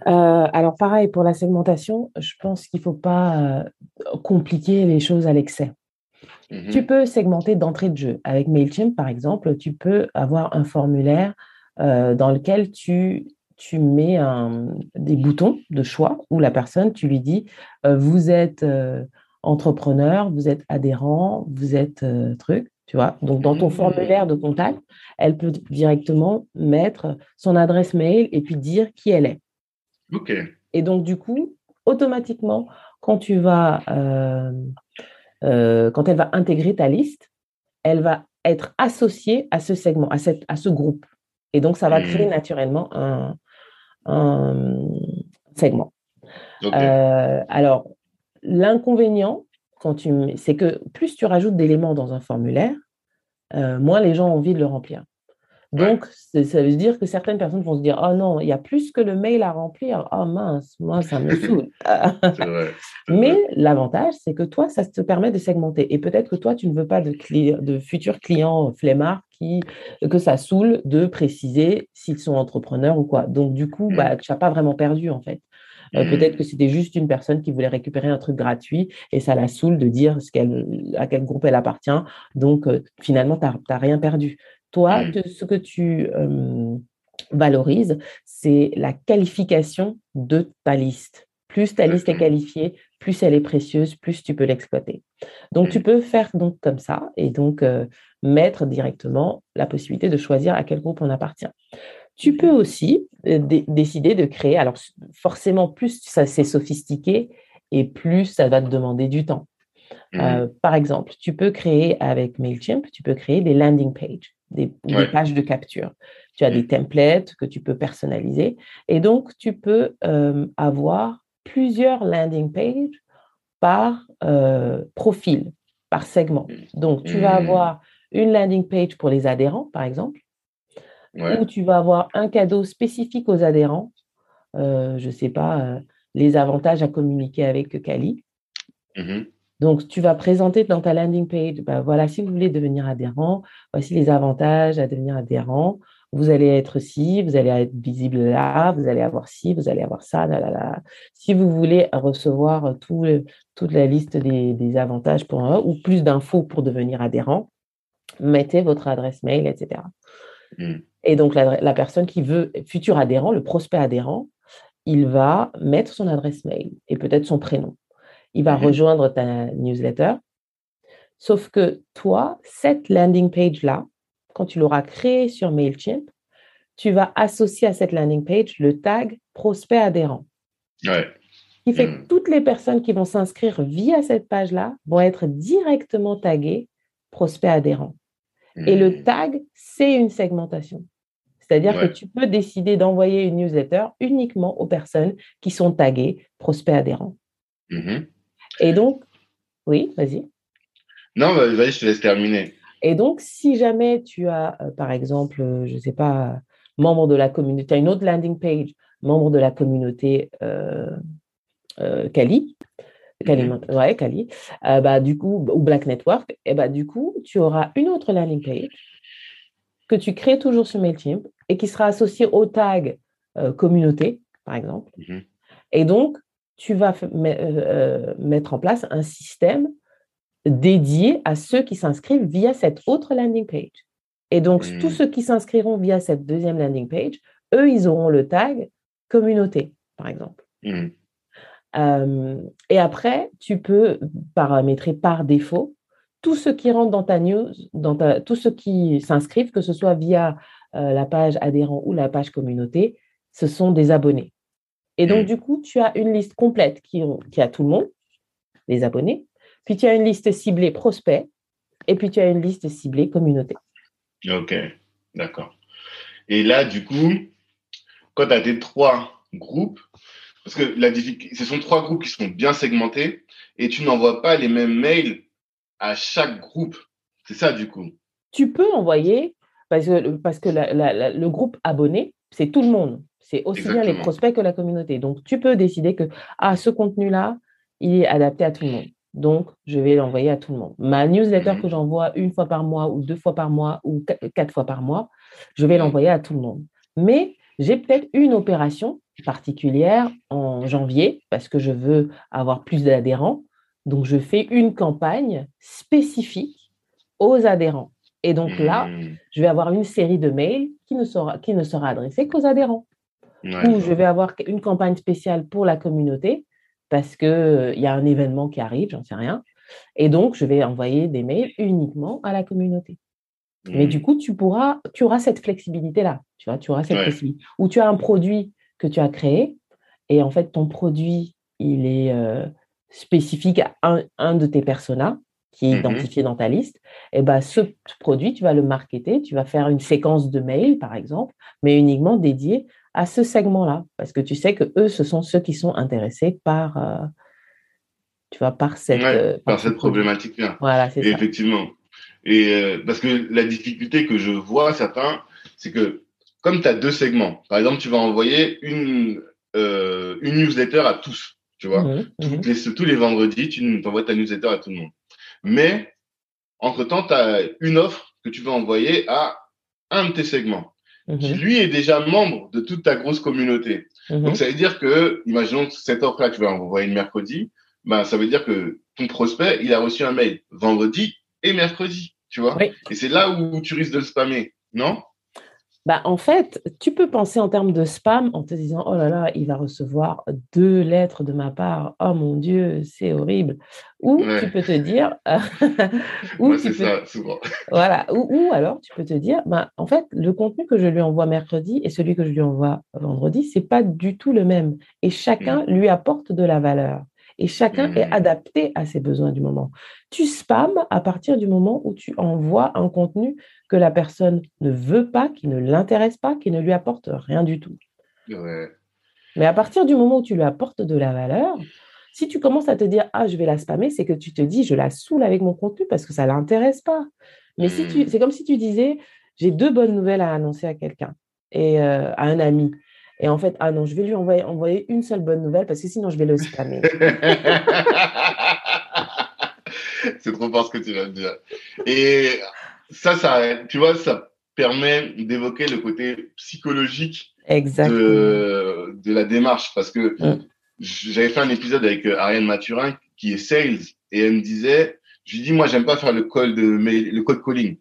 B: Euh, alors pareil pour la segmentation, je pense qu'il ne faut pas compliquer les choses à l'excès. Mhm. Tu peux segmenter d'entrée de jeu. Avec Mailchimp, par exemple, tu peux avoir un formulaire dans lequel tu tu mets des boutons de choix où la personne, tu lui dis, euh, vous êtes euh, entrepreneur, vous êtes adhérent, vous êtes euh, truc, tu vois. Donc, dans ton mmh. formulaire de contact, elle peut directement mettre son adresse mail et puis dire qui elle est. Et donc, du coup, automatiquement, quand tu vas, quand elle va intégrer ta liste, elle va être associée à ce segment, à, cette, à ce groupe. Et donc, ça va créer mmh. naturellement un, un segment. Euh, alors, l'inconvénient, quand tu, c'est que plus tu rajoutes d'éléments dans un formulaire, euh, moins les gens ont envie de le remplir. Donc, ça veut dire que certaines personnes vont se dire Oh non, il y a plus que le mail à remplir. Oh mince, moi, ça me saoule. Mais l'avantage, c'est que toi, ça te permet de segmenter. Et peut-être que toi, tu ne veux pas de, de futurs clients flemmards qui, que ça saoule de préciser s'ils sont entrepreneurs ou quoi. Donc, du coup, bah, mm. tu n'as pas vraiment perdu, en fait. Euh, mm. Peut-être que c'était juste une personne qui voulait récupérer un truc gratuit et ça la saoule de dire ce à quel groupe elle appartient. Donc, euh, finalement, tu n'as rien perdu. Toi, mmh. ce que tu valorises, c'est la qualification de ta liste. Plus ta liste est qualifiée, plus elle est précieuse, plus tu peux l'exploiter. Donc, tu mmh. peux faire donc comme ça et donc mettre directement la possibilité de choisir à quel groupe on appartient. Tu peux aussi décider de créer, alors forcément, plus ça c'est sophistiqué et plus ça va te demander du temps. Mmh. par exemple, tu peux créer avec MailChimp, tu peux créer des landing pages des, pages de capture. Tu as des mmh. templates que tu peux personnaliser. Et donc, tu peux avoir plusieurs landing pages par profil, par segment. Mmh. Donc, tu vas mmh. avoir une landing page pour les adhérents, par exemple, ou tu vas avoir un cadeau spécifique aux adhérents. je ne sais pas, les avantages à communiquer avec Kali. Donc, tu vas présenter dans ta landing page, ben voilà, si vous voulez devenir adhérent, voici les avantages à devenir adhérent. vous allez être ci, vous allez être visible là, vous allez avoir ci, vous allez avoir ça, là, là, là. Si vous voulez recevoir tout toute la liste des, avantages pour un, ou plus d'infos pour devenir adhérent, mettez votre adresse mail, etc. Hmm. Et donc, la, personne qui veut, futur adhérent, le prospect adhérent, il va mettre son adresse mail et peut-être son prénom. Il va hmm. rejoindre ta newsletter. Sauf que toi, cette landing page-là, quand tu l'auras créée sur MailChimp, tu vas associer à cette landing page le tag prospect adhérent.
C: Ouais.
B: Qui fait que hmm. toutes les personnes qui vont s'inscrire via cette page-là vont être directement taguées prospect adhérent. Et le hmm. tag, c'est une segmentation. C'est-à-dire que tu peux décider d'envoyer une newsletter uniquement aux personnes qui sont taguées prospect adhérent. Mm-hmm. Et donc, oui, vas-y.
C: Non, vas-y, je te laisse terminer.
B: Et donc, si jamais tu as, euh, par exemple, euh, je ne sais pas, membre de la communauté, tu as une autre landing page, membre de la communauté euh, Kali, mhm. ouais, Kali bah, du coup, ou Black Network, et bah, du coup, tu auras une autre landing page que tu crées toujours sur MailChimp et qui sera associée au tag communauté, par exemple. Mhm. Et donc, tu vas mettre en place un système dédié à ceux qui s'inscrivent via cette autre landing page. Et donc, tous hmm. ceux qui s'inscriront via cette deuxième landing page, eux, ils auront le tag communauté, par exemple. Hmm. Euh, et après, tu peux paramétrer par défaut tous ceux qui rentrent dans ta news, dans ta, tous ceux qui s'inscrivent, que ce soit via euh, la page adhérent ou la page communauté, ce sont des abonnés. Et donc, hmm. du coup, tu as une liste complète qui, qui a tout le monde, les abonnés, puis tu as une liste ciblée prospect, et puis tu as une liste ciblée communauté.
C: Ok, d'accord. Et là, du coup, quand tu as tes trois groupes, parce que la ce sont trois groupes qui sont bien segmentés, et tu n'envoies pas les mêmes mails à chaque groupe. C'est ça, du coup.
B: Tu peux envoyer, parce que, parce que le groupe abonné, c'est tout le monde. C'est aussi bien les prospects que la communauté. Donc, tu peux décider que ah, ce contenu-là, il est adapté à tout le monde. Donc, je vais l'envoyer à tout le monde. Ma newsletter mhm. que j'envoie une fois par mois ou deux fois par mois ou quatre fois par mois, je vais l'envoyer à tout le monde. Mais j'ai peut-être une opération particulière en janvier parce que je veux avoir plus d'adhérents. Donc, je fais une campagne spécifique aux adhérents. Et donc là, hmm. je vais avoir une série de mails qui ne sera, qui ne sera adressée qu'aux adhérents. Ou je vais avoir une campagne spéciale pour la communauté parce qu'il y a un événement qui arrive, j'en sais rien. Et donc, je vais envoyer des mails uniquement à la communauté. Mais du mmh. coup, tu pourras, tu auras cette flexibilité-là. Tu vois, tu auras cette flexibilité. Ou tu as un produit que tu as créé et en fait, ton produit, il est spécifique à un, de tes personas qui est mmh identifié dans ta liste. Et ben, ce produit, tu vas le marketer, tu vas faire une séquence de mails, par exemple, mais uniquement dédiée à ce segment-là, parce que tu sais que eux, ce sont ceux qui sont intéressés par, euh, tu vois, par cette,
C: euh, par, cette problématique-là.
B: Voilà, c'est
C: ça. Effectivement. Et euh, parce que la difficulté que je vois certains, c'est que comme tu as deux segments, par exemple, tu vas envoyer une, une newsletter à tous, tu vois. Mmh mmh les, tous les vendredis, tu envoies ta newsletter à tout le monde. Mais, entre-temps, tu as une offre que tu vas envoyer à un de tes segments qui mhm. lui est déjà membre de toute ta grosse communauté. Mhm. Donc ça veut dire que, imaginons cette offre-là, tu vas envoyer le mercredi, ben ça veut dire que ton prospect, il a reçu un mail vendredi et mercredi, tu vois? Et c'est là où tu risques de le spammer, non?
B: Bah, en fait, tu peux penser en termes de spam en te disant Oh là là, il va recevoir deux lettres de ma part. Oh mon Dieu, c'est horrible. Ou tu peux te dire.
C: ou c'est ça, souvent.
B: Voilà. Ou, alors, tu peux te dire bah, En fait, le contenu que je lui envoie mercredi et celui que je lui envoie vendredi, c'est pas du tout le même. Et chacun mmh. lui apporte de la valeur et chacun est mmh. adapté à ses besoins du moment. Tu spams à partir du moment où tu envoies un contenu que la personne ne veut pas, qui ne l'intéresse pas, qui ne lui apporte rien du tout. Mais à partir du moment où tu lui apportes de la valeur, si tu commences à te dire ah je vais la spammer, c'est que tu te dis je la saoule avec mon contenu parce que ça l'intéresse pas. Mais si tu, mmh. c'est comme si tu disais j'ai deux bonnes nouvelles à annoncer à quelqu'un et euh, à un ami. Et en fait, ah non, je vais lui envoyer, envoyer une seule bonne nouvelle parce que sinon je vais le spammer.
C: c'est trop fort ce que tu viens de dire. Et ça, ça, tu vois, ça, permet d'évoquer le côté psychologique de, de, la démarche. Parce que mm. j'avais fait un épisode avec euh, Ariane Mathurin qui est sales et elle me disait, je lui dis, moi, j'aime pas faire le code de le code calling.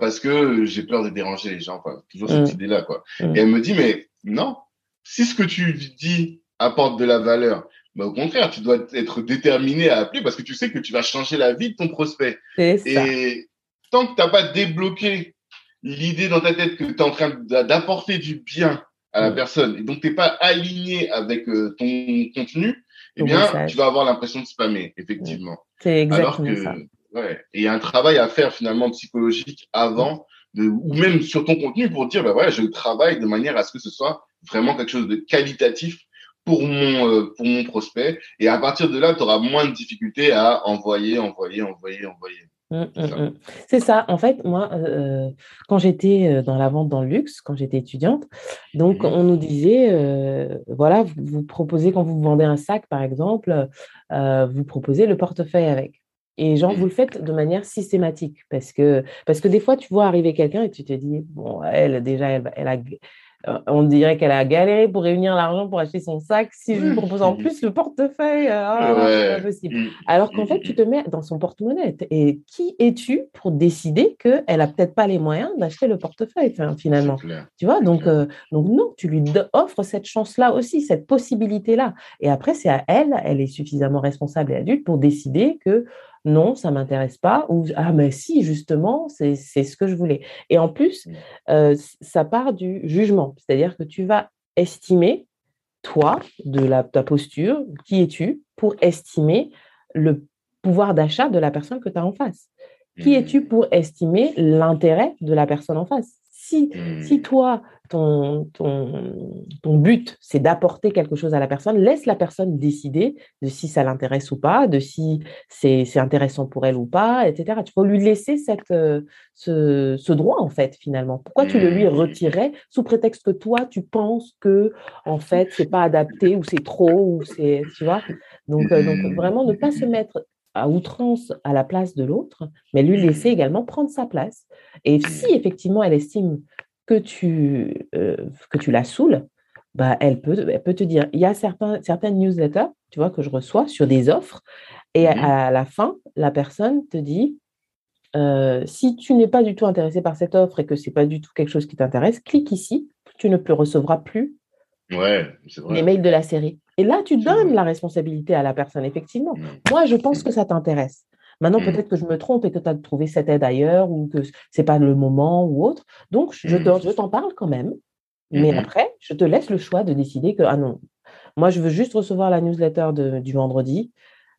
C: parce que j'ai peur de déranger les gens, quoi. Toujours cette mm. idée-là, quoi. Mm. Et elle me dit, mais non, si ce que tu dis apporte de la valeur, bah, au contraire, tu dois être déterminé à appeler parce que tu sais que tu vas changer la vie de ton prospect. Et tant que tu n'as pas débloqué l'idée dans ta tête que tu es en train d'apporter du bien à la mm. personne et donc tu n'es pas aligné avec euh, ton contenu, eh bien, tu vas avoir l'impression de spammer, effectivement.
B: C'est exactement Alors
C: que, Ouais, et il y a un travail à faire finalement psychologique avant, de, ou même sur ton contenu pour dire, bah voilà, je travaille de manière à ce que ce soit vraiment quelque chose de qualitatif pour mon, euh, pour mon prospect. Et à partir de là, tu auras moins de difficultés à envoyer, envoyer, envoyer, envoyer.
B: Mmh, mmh, mmh. C'est ça. En fait, moi, euh, quand j'étais dans la vente dans le luxe, quand j'étais étudiante, donc on nous disait, voilà, vous, vous, proposez, quand vous vendez un sac, par exemple, vous proposez le portefeuille avec. Et genre, vous le faites de manière systématique parce que, parce que des fois, tu vois arriver quelqu'un et tu te dis, bon, elle, déjà, elle, elle a, on dirait qu'elle a galéré pour réunir l'argent pour acheter son sac. Si je lui propose en plus le portefeuille, euh, ah, c'est pas possible. Mm. Alors qu'en fait, tu te mets dans son porte-monnaie. Et qui es-tu pour décider qu'elle a peut-être pas les moyens d'acheter le portefeuille finalement Tu vois, donc, euh, donc non, tu lui offres cette chance-là aussi, cette possibilité-là. Et après, c'est à elle, elle est suffisamment responsable et adulte pour décider que non, ça m'intéresse pas, ou ah mais si, justement, c'est ce que je voulais. Et en plus, mmh. euh, ça part du jugement, c'est-à-dire que tu vas estimer, toi, de la, ta posture, qui es-tu, pour estimer le pouvoir d'achat de la personne que tu as en face. Qui es-tu mmh. pour estimer l'intérêt de la personne en face? Si, si mmh. toi, ton, ton, but, c'est d'apporter quelque chose à la personne, laisse la personne décider de si ça l'intéresse ou pas, de si c'est intéressant pour elle ou pas, etc. Tu faut lui laisser cette, euh, ce, droit, en fait, finalement. Pourquoi tu le lui mmh. retirais sous prétexte que toi, tu penses que, en fait, c'est pas adapté ou c'est trop, ou c'est, tu vois? Donc, euh, donc, vraiment, ne pas se mettre à outrance à la place de l'autre, mais lui laisser également prendre sa place. Et si effectivement elle estime que tu, euh, que tu la saoules, bah, elle, peut, elle peut te dire, il y a certains, certaines newsletters, tu vois, que je reçois sur des offres, et mmh. à, la fin, la personne te dit, euh, si tu n'es pas du tout intéressé par cette offre et que ce n'est pas du tout quelque chose qui t'intéresse, clique ici, tu ne recevras plus
C: ouais,
B: les mails de la série. Et là, tu donnes la responsabilité à la personne, effectivement. Mmh. Moi, je pense mmh. que ça t'intéresse. Maintenant, mmh. peut-être que je me trompe et que tu as trouvé cette aide ailleurs ou que ce n'est pas le moment ou autre. Donc, je t'en parle quand même. Mais après, je te laisse le choix de décider que, ah non, moi, je veux juste recevoir la newsletter du vendredi.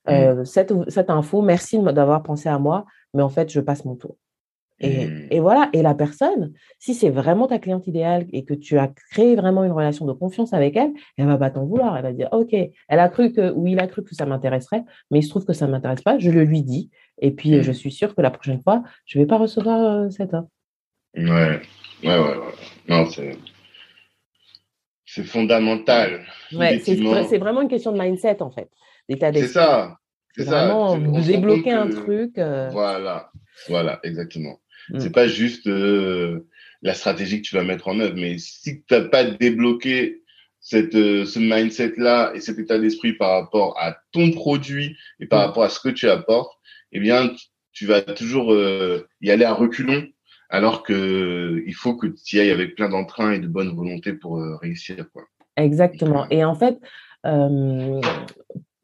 B: Euh, cette, cette info, merci d'avoir pensé à moi, mais en fait, je passe mon tour. Mmh. Et, voilà, et la personne, si c'est vraiment ta cliente idéale et que tu as créé vraiment une relation de confiance avec elle, elle va pas t'en vouloir. Elle va dire, OK, elle a cru que, ou il a cru que ça m'intéresserait, mais il se trouve que ça ne m'intéresse pas, je le lui dis. Et puis, je mmh. suis sûre que la prochaine fois, je ne vais pas recevoir euh, cette offre.
C: Ouais, ouais, ouais. Non, c'est. C'est fondamental.
B: Ouais, c'est vraiment une question de mindset, en fait.
C: C'est ça.
B: C'est vraiment débloquer un truc. Euh.
C: Voilà, voilà, exactement. Mm. C'est pas juste euh, la stratégie que tu vas mettre en œuvre, mais si tu n'as pas débloqué cette, euh, ce mindset-là et cet état d'esprit par rapport à ton produit et par mm. rapport à ce que tu apportes, eh bien, tu vas toujours euh, y aller à reculons, alors que il faut que tu y ailles avec plein d'entrain et de bonne volonté pour réussir. Quoi.
B: Exactement. Et en fait,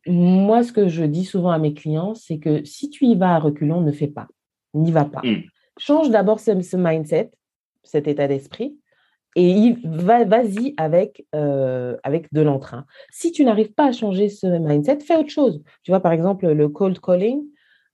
B: moi, ce que je dis souvent à mes clients, c'est que si tu y vas à reculons, ne fais pas, n'y va pas. Mm. Change d'abord ce, mindset, cet état d'esprit, et vas-y avec, euh, avec de l'entrain. Si tu n'arrives pas à changer ce mindset, fais autre chose. Tu vois, par exemple, le cold calling,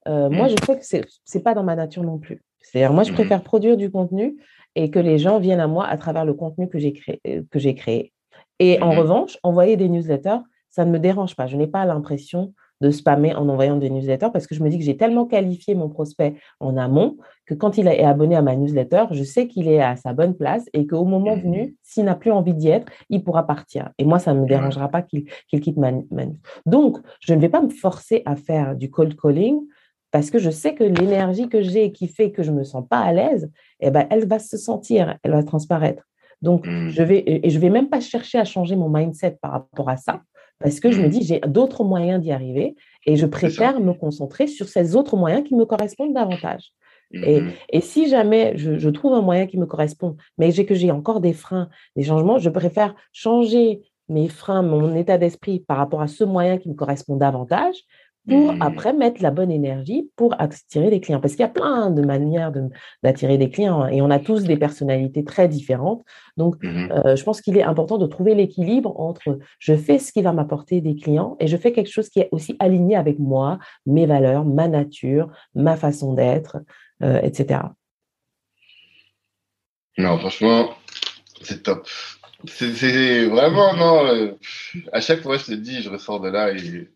B: euh, moi, mm. je sais que ce n'est pas dans ma nature non plus. C'est-à-dire, moi, je mm. préfère produire du contenu et que les gens viennent à moi à travers le contenu que j'ai créé, que j'ai créé. Et en revanche, envoyer des newsletters, ça ne me dérange pas. Je n'ai pas l'impression de spammer en envoyant des newsletters parce que je me dis que j'ai tellement qualifié mon prospect en amont que quand il est abonné à ma newsletter, je sais qu'il est à sa bonne place et qu'au moment mmh venu, s'il n'a plus envie d'y être, il pourra partir. Et moi, ça ne me dérangera pas qu'il quitte ma, ma, Donc, je ne vais pas me forcer à faire du cold calling parce que je sais que l'énergie que j'ai qui fait que je ne me sens pas à l'aise, eh ben, elle va se sentir, elle va transparaître. Donc, mmh. je vais, et je ne vais même pas chercher à changer mon mindset par rapport à ça, parce que je me mmh. dis, j'ai d'autres moyens d'y arriver, et je préfère me concentrer sur ces autres moyens qui me correspondent davantage. Et, mmh et, si jamais je, je, trouve un moyen qui me correspond, mais que j'ai encore des freins, des changements, je préfère changer mes freins, mon état d'esprit par rapport à ce moyen qui me correspond davantage pour mmh. après mettre la bonne énergie pour attirer des clients. Parce qu'il y a plein de manières d'attirer des clients hein, et on a tous des personnalités très différentes. Donc, mmh euh, je pense qu'il est important de trouver l'équilibre entre je fais ce qui va m'apporter des clients et je fais quelque chose qui est aussi aligné avec moi, mes valeurs, ma nature, ma façon d'être, euh, etc.
C: Non, franchement, c'est top. C'est vraiment, non, euh, à chaque fois, je te dis, je ressors de là et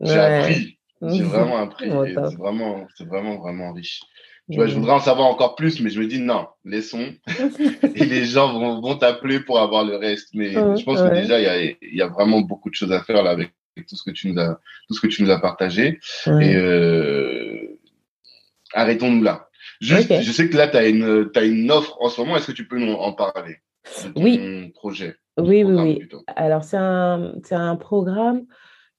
C: j'ai appris. J'ai vraiment appris. c'est vraiment, c'est vraiment, vraiment riche. Tu vois, je voudrais en savoir encore plus, mais je me dis non, laissons. et les gens vont, vont t'appeler pour avoir le reste. Mais je pense que déjà, il y a, y a, vraiment beaucoup de choses à faire là avec tout ce que tu nous as, tout ce que tu nous as partagé. Et euh, arrêtons-nous là. Juste, je sais que là, tu as une, as une offre en ce moment. Est-ce que tu peux nous en parler
B: Oui.
C: Projet.
B: Oui, oui, oui. Alors, c'est un, un programme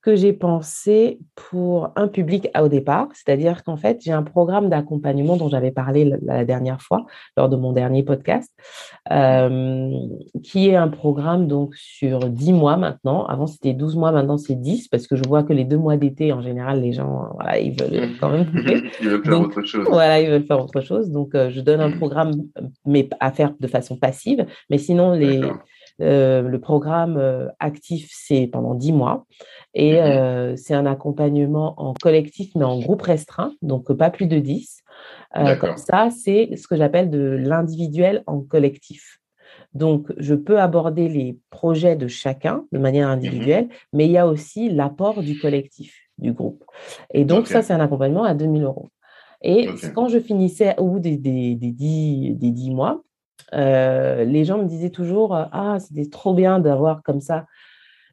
B: que j'ai pensé pour un public au départ, c'est-à-dire qu'en fait, j'ai un programme d'accompagnement dont j'avais parlé la, dernière fois lors de mon dernier podcast, euh, qui est un programme donc sur 10 mois maintenant. Avant, c'était 12 mois, maintenant c'est 10 parce que je vois que les deux mois d'été, en général, les gens, voilà, ils veulent quand même
C: ils veulent faire autre chose.
B: Voilà, ils veulent faire autre chose. Donc, euh, je donne un mmh. programme, mais à faire de façon passive. Mais sinon, les euh, le programme euh, actif, c'est pendant 10 mois. Et mmh euh, c'est un accompagnement en collectif, mais en groupe restreint, donc pas plus de 10. comme ça, c'est ce que j'appelle de l'individuel en collectif. Donc, je peux aborder les projets de chacun de manière mmh individuelle, mais il y a aussi l'apport du collectif, du groupe. Et donc, ça, c'est un accompagnement à 2000 euros. Et quand je finissais au bout des, des, des, 10, des 10 mois, euh, les gens me disaient toujours euh, Ah, c'était trop bien d'avoir comme ça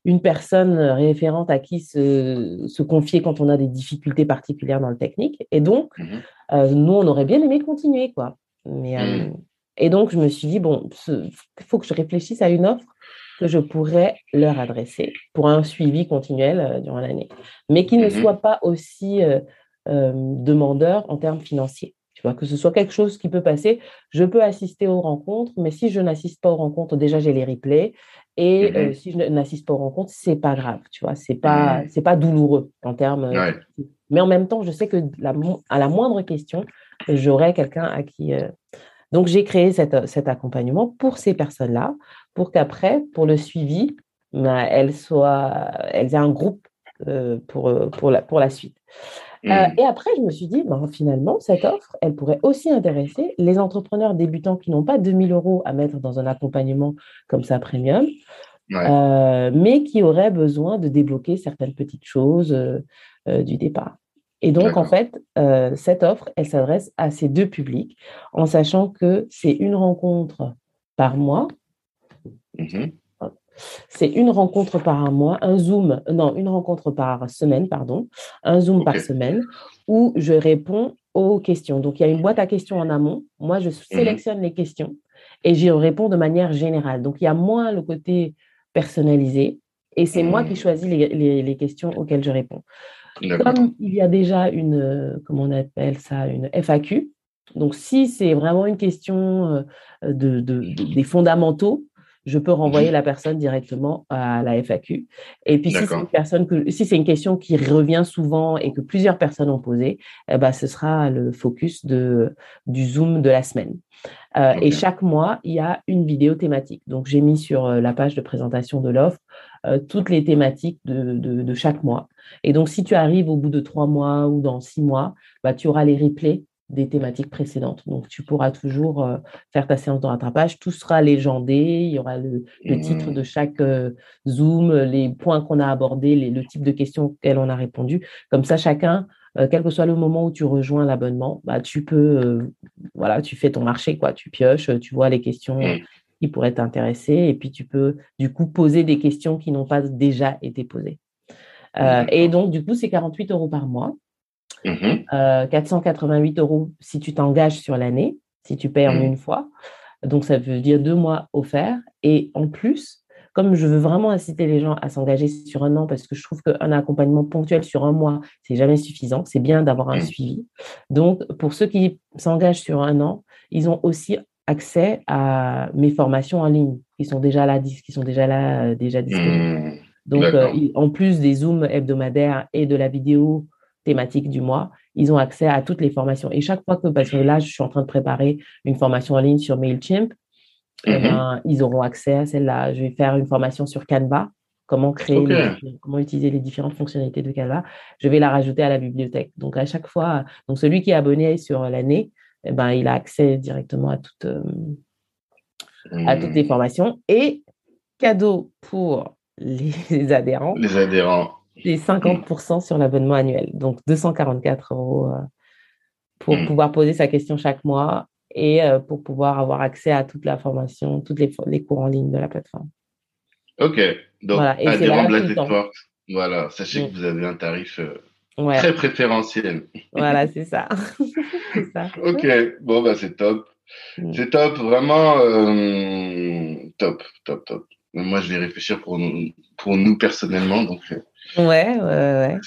B: une personne référente à qui se, confier quand on a des difficultés particulières dans le technique. Et donc, mmh euh, nous, on aurait bien aimé continuer. quoi. Mais, mmh. et donc, je me suis dit Bon, il faut que je réfléchisse à une offre que je pourrais leur adresser pour un suivi continuel durant l'année, mais qui ne mmh soit pas aussi demandeur en termes financiers que ce soit quelque chose qui peut passer. Je peux assister aux rencontres, mais si je n'assiste pas aux rencontres, déjà j'ai les replays. Et mmh euh, si je n'assiste pas aux rencontres, c'est pas grave, tu vois, c'est pas, mmh c'est pas douloureux en termes. Euh, mais en même temps, je sais que à la moindre question, j'aurai quelqu'un à qui. Euh, donc j'ai créé cet accompagnement pour ces personnes-là, pour qu'après, pour le suivi, bah, elles soient, elles aient un groupe pour, pour, la, pour la suite. Euh, mmh. et après, je me suis dit, ben, finalement, cette offre, elle pourrait aussi intéresser les entrepreneurs débutants qui n'ont pas 2000 euros à mettre dans un accompagnement comme ça premium, euh, mais qui auraient besoin de débloquer certaines petites choses euh, du départ. Et donc, en fait, cette offre, elle s'adresse à ces deux publics, en sachant que c'est une rencontre par mois. Mmh c'est une rencontre par un mois, un Zoom, non, une rencontre par semaine, pardon, un Zoom par semaine où je réponds aux questions. Donc, il y a une boîte à questions en amont. Moi, je mhm. sélectionne les questions et j'y réponds de manière générale. Donc, il y a moins le côté personnalisé et c'est moi qui mhm. choisis les, questions auxquelles je réponds. Comme il y a déjà une, comment on appelle ça, une FAQ, donc si c'est vraiment une question euh, de, des fondamentaux, je peux renvoyer mhm. la personne directement à la FAQ. Et puis, si c'est une personne que, si c'est une question qui revient souvent et que plusieurs personnes ont posé, eh ben, ce sera le focus de, du Zoom de la semaine. Euh, et chaque mois, il y a une vidéo thématique. Donc, j'ai mis sur euh, la page de présentation de l'offre euh, toutes les thématiques de, de, de, chaque mois. Et donc, si tu arrives au bout de trois mois ou dans six mois, bah, tu auras les replays des thématiques précédentes. Donc, tu pourras toujours euh, faire ta séance de rattrapage. Tout sera légendé. Il y aura le, titre mmh. de chaque euh, Zoom, les points qu'on a abordés, le type de questions auxquelles on a répondu. Comme ça, chacun, euh, quel que soit le moment où tu rejoins l'abonnement, bah, tu peux, voilà, tu fais ton marché, quoi. Tu pioches, tu vois les questions mmh. qui pourraient t'intéresser et puis tu peux, du coup, poser des questions qui n'ont pas déjà été posées. et donc, du coup, c'est 48 euros par mois. 488 euros si tu t'engages sur l'année, si tu payes en une fois. Donc, ça veut dire deux mois offerts. Et en plus, comme je veux vraiment inciter les gens à s'engager sur un an, parce que je trouve qu'un accompagnement ponctuel sur un mois, c'est jamais suffisant. C'est bien d'avoir un mmh. suivi. Donc, pour ceux qui s'engagent sur un an, ils ont aussi accès à mes formations en ligne qui sont déjà là, qui sont déjà là, euh, déjà disponibles. Donc, euh, en plus des zooms hebdomadaires et de la vidéo thématique du mois, ils ont accès à toutes les formations. Et chaque fois que, parce que là, je suis en train de préparer une formation en ligne sur MailChimp, eh mhm. ben, ils auront accès à celle-là. Je vais faire une formation sur Canva, comment créer, comment utiliser les différentes fonctionnalités de Canva. Je vais la rajouter à la bibliothèque. Donc, à chaque fois, donc celui qui est abonné sur l'année, eh ben, il a accès directement à, toutes euh, à toutes les hmm. formations. Et cadeau pour les adhérents.
C: Les adhérents.
B: C'est 50% sur l'abonnement annuel. Donc, 244 euros euh, pour hmm. pouvoir poser sa question chaque mois et euh, pour pouvoir avoir accès à toute la formation, tous les, les, cours en ligne de la plateforme.
C: Ok, donc voilà. adhérent Black Network, voilà, sachez que mm. vous avez un tarif euh, très préférentiel.
B: Voilà, c'est ça.
C: ça. Ok, bon, bah, c'est top. Mm. C'est top, vraiment euh, top, top, top. Moi, je vais réfléchir pour nous, pour nous personnellement. Donc,
B: ouais, ouais, ouais.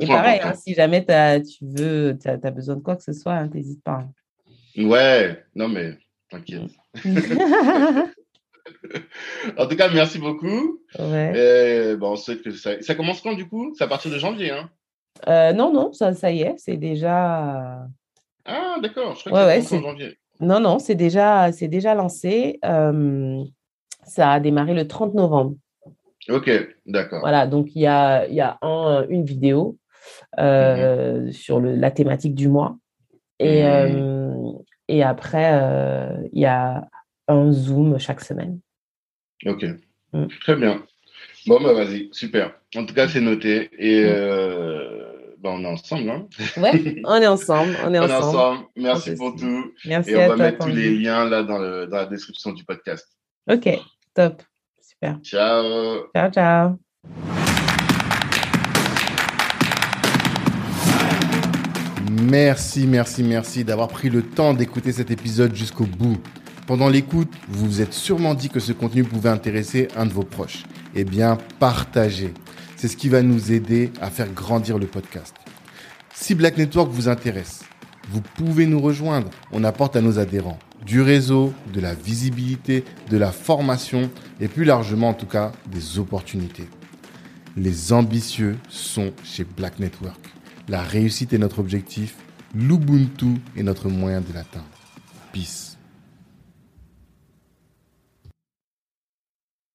B: Et pareil, hein, si jamais tu veux, tu as, besoin de quoi que ce soit, n'hésite hein, pas. Hein.
C: Ouais, non mais t'inquiète. en tout cas, merci beaucoup. Ouais. bon, sait que ça, ça commence quand du coup? C'est à partir de janvier, hein?
B: Euh, Non, non, ça, ça y est, c'est déjà.
C: Ah, d'accord. Je crois que c'est en janvier.
B: Non, non, c'est déjà, déjà lancé. Euh, ça a démarré le 30 novembre.
C: Ok, d'accord.
B: Voilà, donc il y a, y a un, une vidéo euh, mhm. sur le, la thématique du mois. Et, mmh. et après, il y a un Zoom chaque semaine.
C: Ok. Mmh. Très bien. Bon, bah vas-y, super. En tout cas, c'est noté. Et mmh. bah, on est ensemble. Hein
B: ouais, on est ensemble. On est, ensemble.
C: Merci pour tout. Merci et on va mettre tous les liens là dans, le, dans la description du podcast.
B: Ok, top. Super.
C: Ciao.
B: Ciao, ciao.
A: Merci, merci, merci d'avoir pris le temps d'écouter cet épisode jusqu'au bout. Pendant l'écoute, vous vous êtes sûrement dit que ce contenu pouvait intéresser un de vos proches. Eh bien, partagez. C'est ce qui va nous aider à faire grandir le podcast. Si Black Network vous intéresse, vous pouvez nous rejoindre. On apporte à nos adhérents du réseau, de la visibilité, de la formation et plus largement en tout cas des opportunités. Les ambitieux sont chez Black Network. La réussite est notre objectif, l'Ubuntu est notre moyen de l'atteindre. Peace.